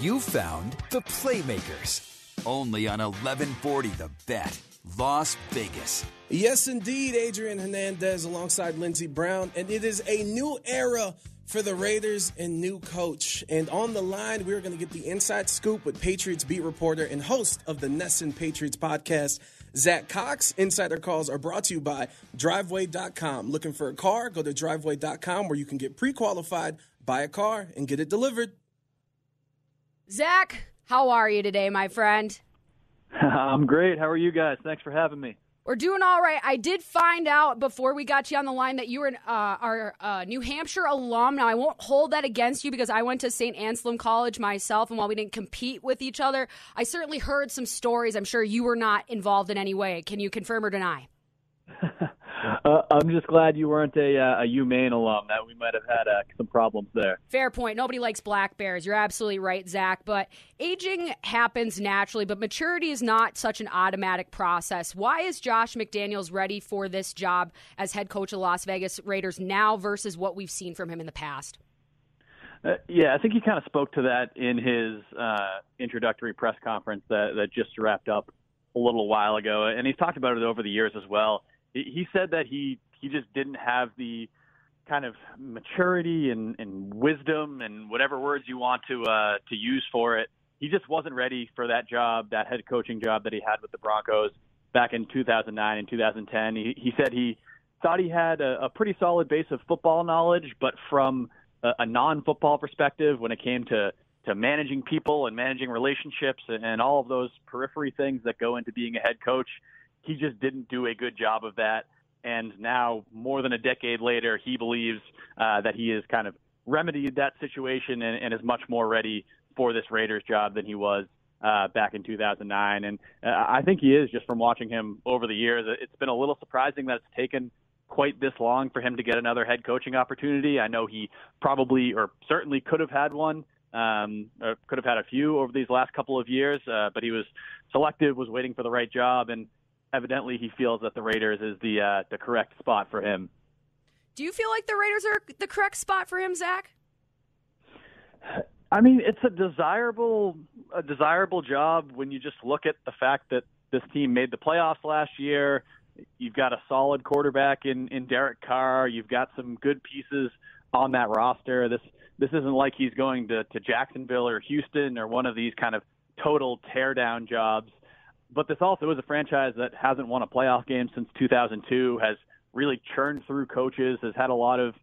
You found the Playmakers. Only on 1140 The Bet, Las Vegas. Yes, indeed, Adrian Hernandez alongside Lindsey Brown. And it is a new era for the Raiders and new coach. And on the line, we're going to get the inside scoop with Patriots beat reporter and host of the NESN Patriots podcast, Zach Cox. Insider calls are brought to you by Driveway.com. Looking for a car? Go to Driveway.com where you can get pre qualified, buy a car, and get it delivered. Zach, how are you today, my friend? I'm great. How are you guys? Thanks for having me. We're doing all right. I did find out before we got you on the line that you were an, uh, our uh, New Hampshire alum. Now, I won't hold that against you because I went to St. Anselm College myself, and while we didn't compete with each other, I certainly heard some stories. I'm sure you were not involved in any way. Can you confirm or deny? Uh, I'm just glad you weren't a, uh, a UMaine alum. That we might have had uh, some problems there. Fair point. Nobody likes black bears. You're absolutely right, Zach. But aging happens naturally, but maturity is not such an automatic process. Why is Josh McDaniels ready for this job as head coach of Las Vegas Raiders now versus what we've seen from him in the past? Uh, yeah, I think he kind of spoke to that in his uh, introductory press conference that, that just wrapped up a little while ago, and he's talked about it over the years as well he said that he he just didn't have the kind of maturity and, and wisdom and whatever words you want to uh, to use for it. He just wasn't ready for that job, that head coaching job that he had with the Broncos back in 2009 and 2010. He, he said he thought he had a, a pretty solid base of football knowledge, but from a, a non-football perspective, when it came to to managing people and managing relationships and, and all of those periphery things that go into being a head coach, he just didn't do a good job of that. And now, more than a decade later, he believes uh, that he has kind of remedied that situation and, and is much more ready for this Raiders job than he was uh, back in 2009. And uh, I think he is just from watching him over the years. It's been a little surprising that it's taken quite this long for him to get another head coaching opportunity. I know he probably or certainly could have had one, um, could have had a few over these last couple of years, uh, but he was selective, was waiting for the right job, and evidently he feels that the Raiders is the uh, the correct spot for him. Do you feel like the Raiders are the correct spot for him, Zach? I mean, it's a desirable a desirable job when you just look at the fact that this team made the playoffs last year. You've got a solid quarterback in in Derek Carr. You've got some good pieces on that roster. This this isn't like he's going to to Jacksonville or Houston or one of these kind of total teardown jobs but this also is a franchise that hasn't won a playoff game since 2002, has really churned through coaches, has had a lot of,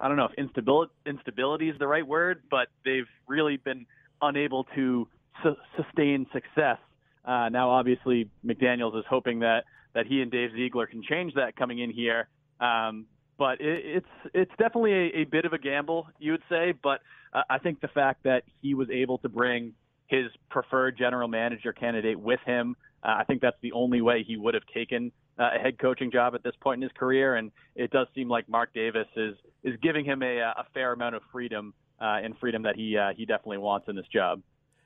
I don't know if instability, instability is the right word, but they've really been unable to su- sustain success. Uh, now, obviously, McDaniels is hoping that that he and Dave Ziegler can change that coming in here. Um, but it, it's it's definitely a, a bit of a gamble, you would say. But uh, I think the fact that he was able to bring his preferred general manager candidate with him. Uh, I think that's the only way he would have taken uh, a head coaching job at this point in his career, and it does seem like Mark Davis is is giving him a, a fair amount of freedom uh, and freedom that he uh, he definitely wants in this job.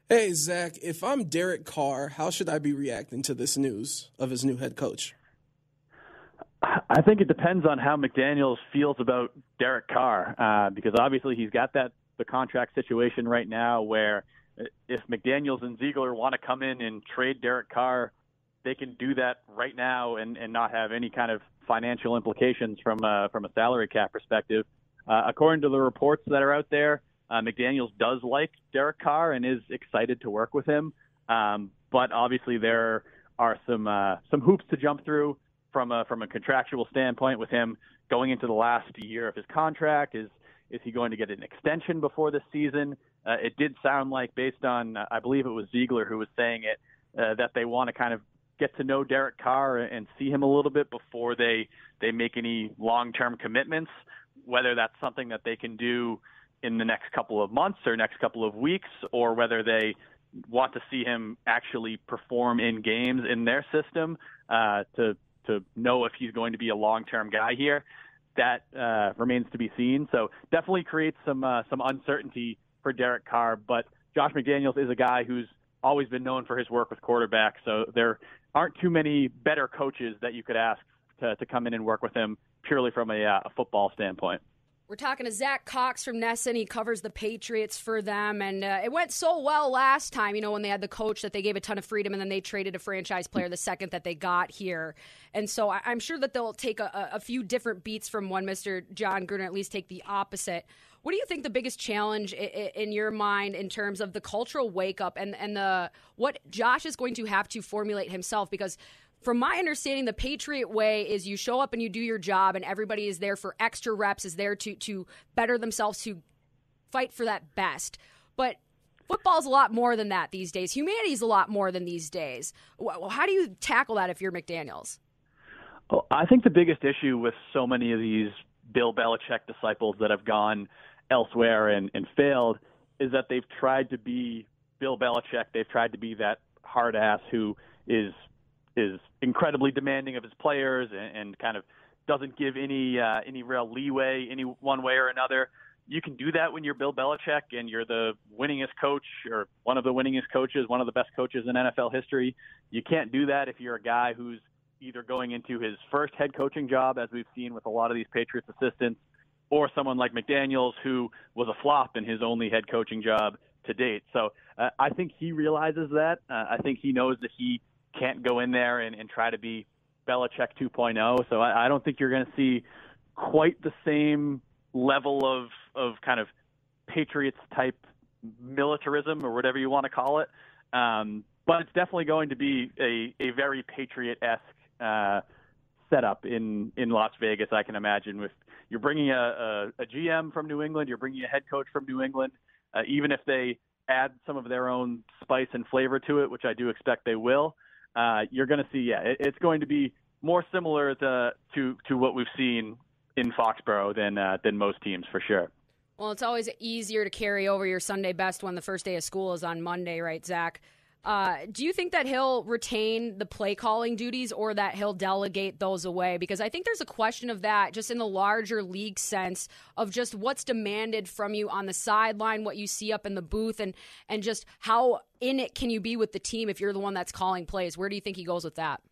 Hey Zach, if I'm Derek Carr, how should I be reacting to this news of his new head coach? I think it depends on how McDaniels feels about Derek Carr, uh, because obviously he's got that the contract situation right now where if McDaniels and Ziegler want to come in and trade Derek Carr, they can do that right now and, and not have any kind of financial implications from from a salary cap perspective. Uh, according to the reports that are out there, uh, McDaniels does like Derek Carr and is excited to work with him. Um, but obviously, there are some uh, some hoops to jump through from a from a contractual standpoint with him going into the last year of his contract. Is is he going to get an extension before the season? Uh, it did sound like, based on, uh, I believe it was Ziegler who was saying it, uh, that they want to kind of get to know Derek Carr and see him a little bit before they they make any long-term commitments. Whether that's something that they can do in the next couple of months or next couple of weeks, or whether they want to see him actually perform in games in their system uh, to to know if he's going to be a long-term guy here. That uh, remains to be seen. So definitely creates some uh, some uncertainty for Derek Carr. But Josh McDaniels is a guy who's always been known for his work with quarterbacks. So there aren't too many better coaches that you could ask to, to come in and work with him purely from a, uh, a football standpoint. We're talking to Zach Cox from NESN. He covers the Patriots for them. And uh, it went so well last time, you know, when they had the coach that they gave a ton of freedom and then they traded a franchise player the second that they got here. And so I- am sure that they'll take a-, a few different beats from one Mr. Jon Gruden, at least take the opposite. What do you think the biggest challenge in your mind in terms of the cultural wake up and, and the what Josh is going to have to formulate himself? Because from my understanding, the Patriot way is you show up and you do your job, and everybody is there for extra reps, is there to to better themselves, to fight for that best. But football's a lot more than that these days. Humanity's a lot more than these days. How do you tackle that if you're McDaniels? Well, I think the biggest issue with so many of these Bill Belichick disciples that have gone elsewhere and, and failed is that they've tried to be Bill Belichick. They've tried to be that hard ass who is is incredibly demanding of his players and, and kind of doesn't give any uh, any real leeway any one way or another. You can do that when you're Bill Belichick and you're the winningest coach or one of the winningest coaches, one of the best coaches in NFL history. You can't do that if you're a guy who's either going into his first head coaching job, as we've seen with a lot of these Patriots assistants, or someone like McDaniels, who was a flop in his only head coaching job to date. So uh, I think he realizes that. Uh, I think he knows that he can't go in there and, and try to be Belichick 2.0. So I, I don't think you're going to see quite the same level of of kind of Patriots type militarism or whatever you want to call it. Um, but it's definitely going to be a, a very Patriot esque uh, setup in in Las Vegas. I can imagine with you're bringing a, a, a GM from New England, you're bringing a head coach from New England. Uh, even if they add some of their own spice and flavor to it, which I do expect they will uh, you're going to see, yeah, it, it's going to be more similar to to to what we've seen in Foxborough than uh, than most teams for sure. Well, it's always easier to carry over your Sunday best when the first day of school is on Monday, right, Zach? Uh, do you think that he'll retain the play calling duties or that he'll delegate those away? Because I think there's a question of that just in the larger league sense of just what's demanded from you on the sideline, what you see up in the booth, and and just how in it can you be with the team if you're the one that's calling plays. Where do you think he goes with that?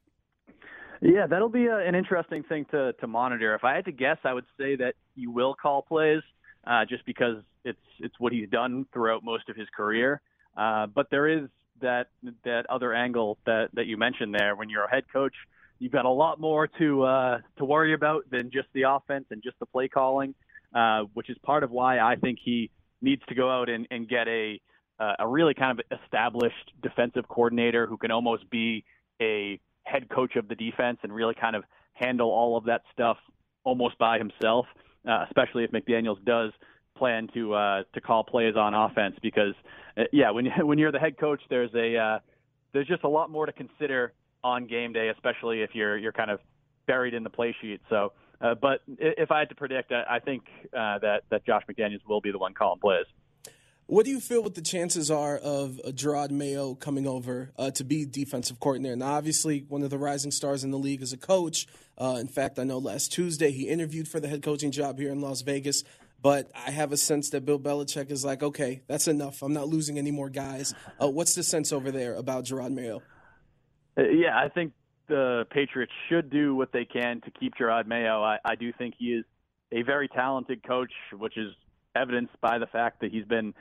Yeah, that'll be a, an interesting thing to to monitor. If I had to guess, I would say that he will call plays, uh, just because it's it's what he's done throughout most of his career. Uh, but there is that that other angle that that you mentioned there. When you're a head coach, you've got a lot more to uh, to worry about than just the offense and just the play calling, uh, which is part of why I think he needs to go out and, and get a uh, a really kind of established defensive coordinator who can almost be a head coach of the defense and really kind of handle all of that stuff almost by himself, uh, especially if McDaniels does plan to uh, to call plays on offense because uh, yeah when when you're the head coach there's a uh, there's just a lot more to consider on game day especially if you're you're kind of buried in the play sheet so uh, but if I had to predict I, I think uh, that that Josh McDaniels will be the one calling plays. What do you feel what the chances are of Jerod Mayo coming over uh, to be defensive coordinator? Now, obviously, one of the rising stars in the league as a coach. Uh, in fact, I know last Tuesday he interviewed for the head coaching job here in Las Vegas. But I have a sense that Bill Belichick is like, okay, that's enough. I'm not losing any more guys. Uh, what's the sense over there about Jerod Mayo? Uh, yeah, I think the Patriots should do what they can to keep Jerod Mayo. I, I do think he is a very talented coach, which is evidenced by the fact that he's been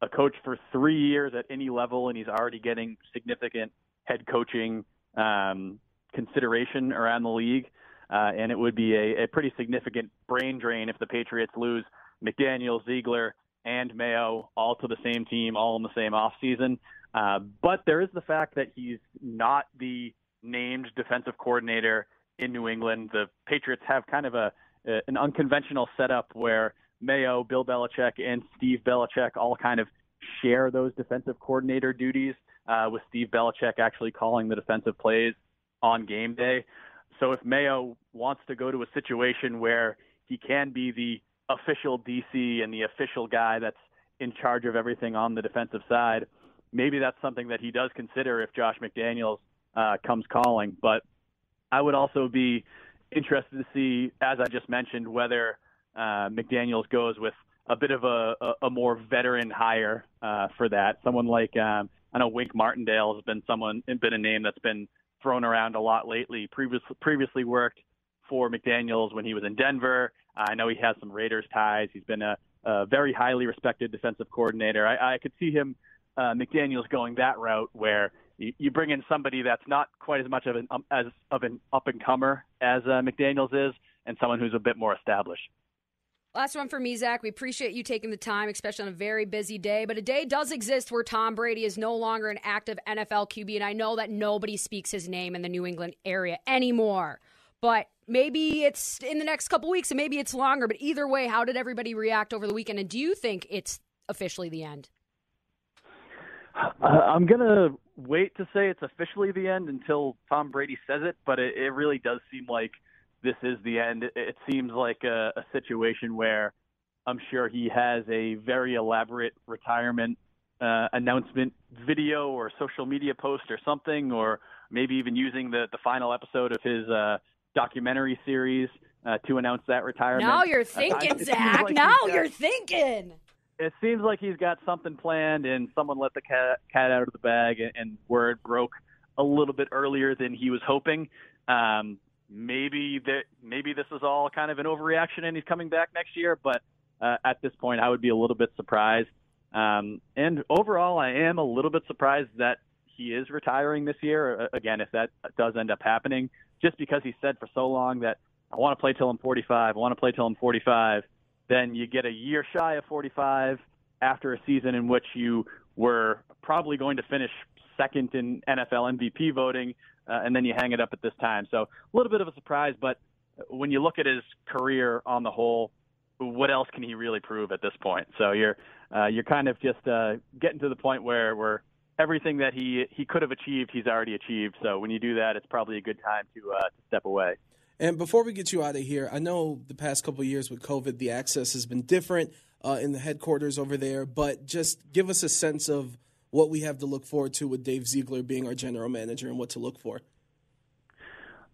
a coach for three years at any level, and he's already getting significant head coaching um, consideration around the league. Uh, and it would be a, a pretty significant brain drain if the Patriots lose McDaniel, Ziegler, and Mayo all to the same team, all in the same offseason. Uh, but there is the fact that he's not the named defensive coordinator in New England. The Patriots have kind of a, a an unconventional setup where Mayo, Bill Belichick, and Steve Belichick all kind of share those defensive coordinator duties, uh, with Steve Belichick actually calling the defensive plays on game day. So if Mayo wants to go to a situation where he can be the official DC and the official guy that's in charge of everything on the defensive side, maybe that's something that he does consider if Josh McDaniels uh, comes calling. But I would also be interested to see, as I just mentioned, whether uh, McDaniels goes with a bit of a, a, a more veteran hire uh, for that. Someone like um, I know Wink Martindale has been someone been a name that's been thrown around a lot lately. Previously, previously worked for McDaniels when he was in Denver. I know he has some Raiders ties. He's been a, a very highly respected defensive coordinator. I, I could see him uh, McDaniels going that route where you, you bring in somebody that's not quite as much of an um, as of an up and comer as uh, McDaniels is, and someone who's a bit more established. Last one for me, Zach. We appreciate you taking the time, especially on a very busy day. But a day does exist where Tom Brady is no longer an active NFL QB, and I know that nobody speaks his name in the New England area anymore. But maybe it's in the next couple weeks, and maybe it's longer. But either way, how did everybody react over the weekend? And do you think it's officially the end? Uh, I'm gonna wait to say it's officially the end until Tom Brady says it, but it, it really does seem like this is the end. It, it seems like a, a situation where I'm sure he has a very elaborate retirement uh, announcement video or social media post or something, or maybe even using the, the final episode of his uh, documentary series uh, to announce that retirement. Now you're thinking, Zach. Like now you're thinking it seems like he's got something planned, and someone let the cat, cat out of the bag, and, and word broke a little bit earlier than he was hoping. Um, maybe that maybe this is all kind of an overreaction, and he's coming back next year. But uh, at this point, I would be a little bit surprised. Um, and overall, I am a little bit surprised that he is retiring this year. Uh, again, if that does end up happening, just because he said for so long that I want to play till I'm 45, I want to play till I'm 45 then you get a year shy of 45 after a season in which you were probably going to finish second in NFL MVP voting, uh, and then you hang it up at this time. So a little bit of a surprise, but when you look at his career on the whole, what else can he really prove at this point? So you're uh, you're kind of just uh, getting to the point where where everything that he he could have achieved, he's already achieved. So when you do that, it's probably a good time to uh, to step away. And before we get you out of here, I know the past couple years with COVID, the access has been different uh, in the headquarters over there, but just give us a sense of what we have to look forward to with Dave Ziegler being our general manager and what to look for.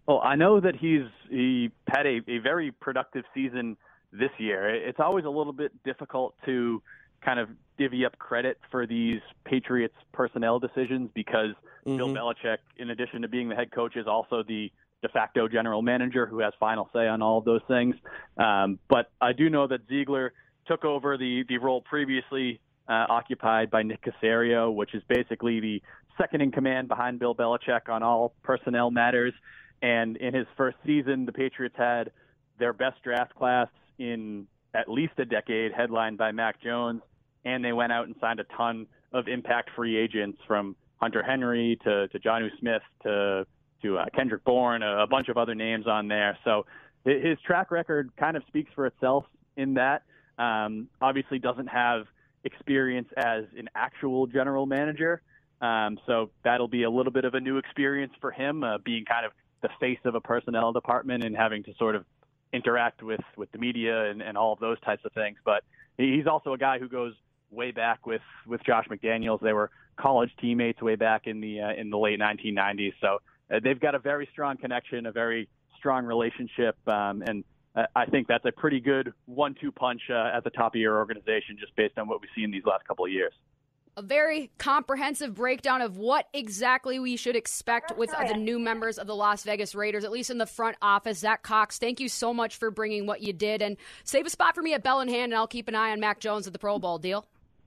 Well, I know that he's he had a, a very productive season this year. It's always a little bit difficult to kind of divvy up credit for these Patriots personnel decisions because mm-hmm. Bill Belichick, in addition to being the head coach, is also the de facto general manager who has final say on all of those things. Um, but I do know that Ziegler took over the the role previously uh, occupied by Nick Caserio, which is basically the second in command behind Bill Belichick on all personnel matters. And in his first season, the Patriots had their best draft class in at least a decade, headlined by Mac Jones, and they went out and signed a ton of impact free agents from Hunter Henry to, to Jonnu Smith to to uh, Kendrick Bourne, a, a bunch of other names on there. So his track record kind of speaks for itself in that. Um, obviously, doesn't have experience as an actual general manager. Um, so that'll be a little bit of a new experience for him, uh, being kind of the face of a personnel department and having to sort of interact with with the media and, and all of those types of things. But he's also a guy who goes way back with with Josh McDaniels. They were college teammates way back in the uh, in the late 1990s. So uh, they've got a very strong connection, a very strong relationship, um, and uh, I think that's a pretty good one-two punch uh, at the top of your organization, just based on what we've seen these last couple of years. A very comprehensive breakdown of what exactly we should expect with the new members of the Las Vegas Raiders, at least in the front office. Zach Cox, thank you so much for bringing what you did, and save a spot for me at Bell and Hand, and I'll keep an eye on Mac Jones at the Pro Bowl. Deal?